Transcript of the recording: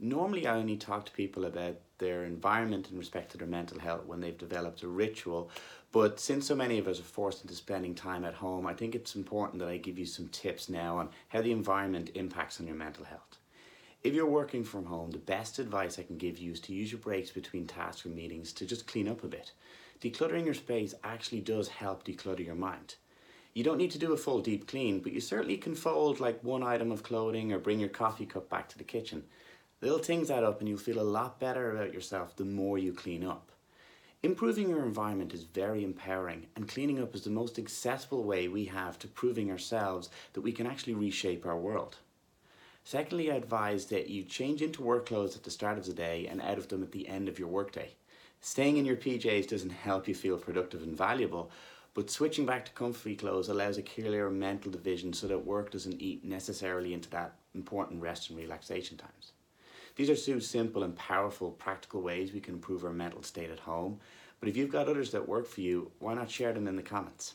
Normally, I only talk to people about their environment in respect to their mental health when they've developed a ritual. But since so many of us are forced into spending time at home, I think it's important that I give you some tips now on how the environment impacts on your mental health. If you're working from home, the best advice I can give you is to use your breaks between tasks or meetings to just clean up a bit. Decluttering your space actually does help declutter your mind. You don't need to do a full deep clean, but you certainly can fold like one item of clothing or bring your coffee cup back to the kitchen. Little things add up and you'll feel a lot better about yourself the more you clean up. Improving your environment is very empowering and cleaning up is the most accessible way we have to proving ourselves that we can actually reshape our world. Secondly, I advise that you change into work clothes at the start of the day and out of them at the end of your workday. Staying in your PJs doesn't help you feel productive and valuable, but switching back to comfy clothes allows a clearer mental division so that work doesn't eat necessarily into that important rest and relaxation times. These are two simple and powerful practical ways we can improve our mental state at home. But if you've got others that work for you, why not share them in the comments?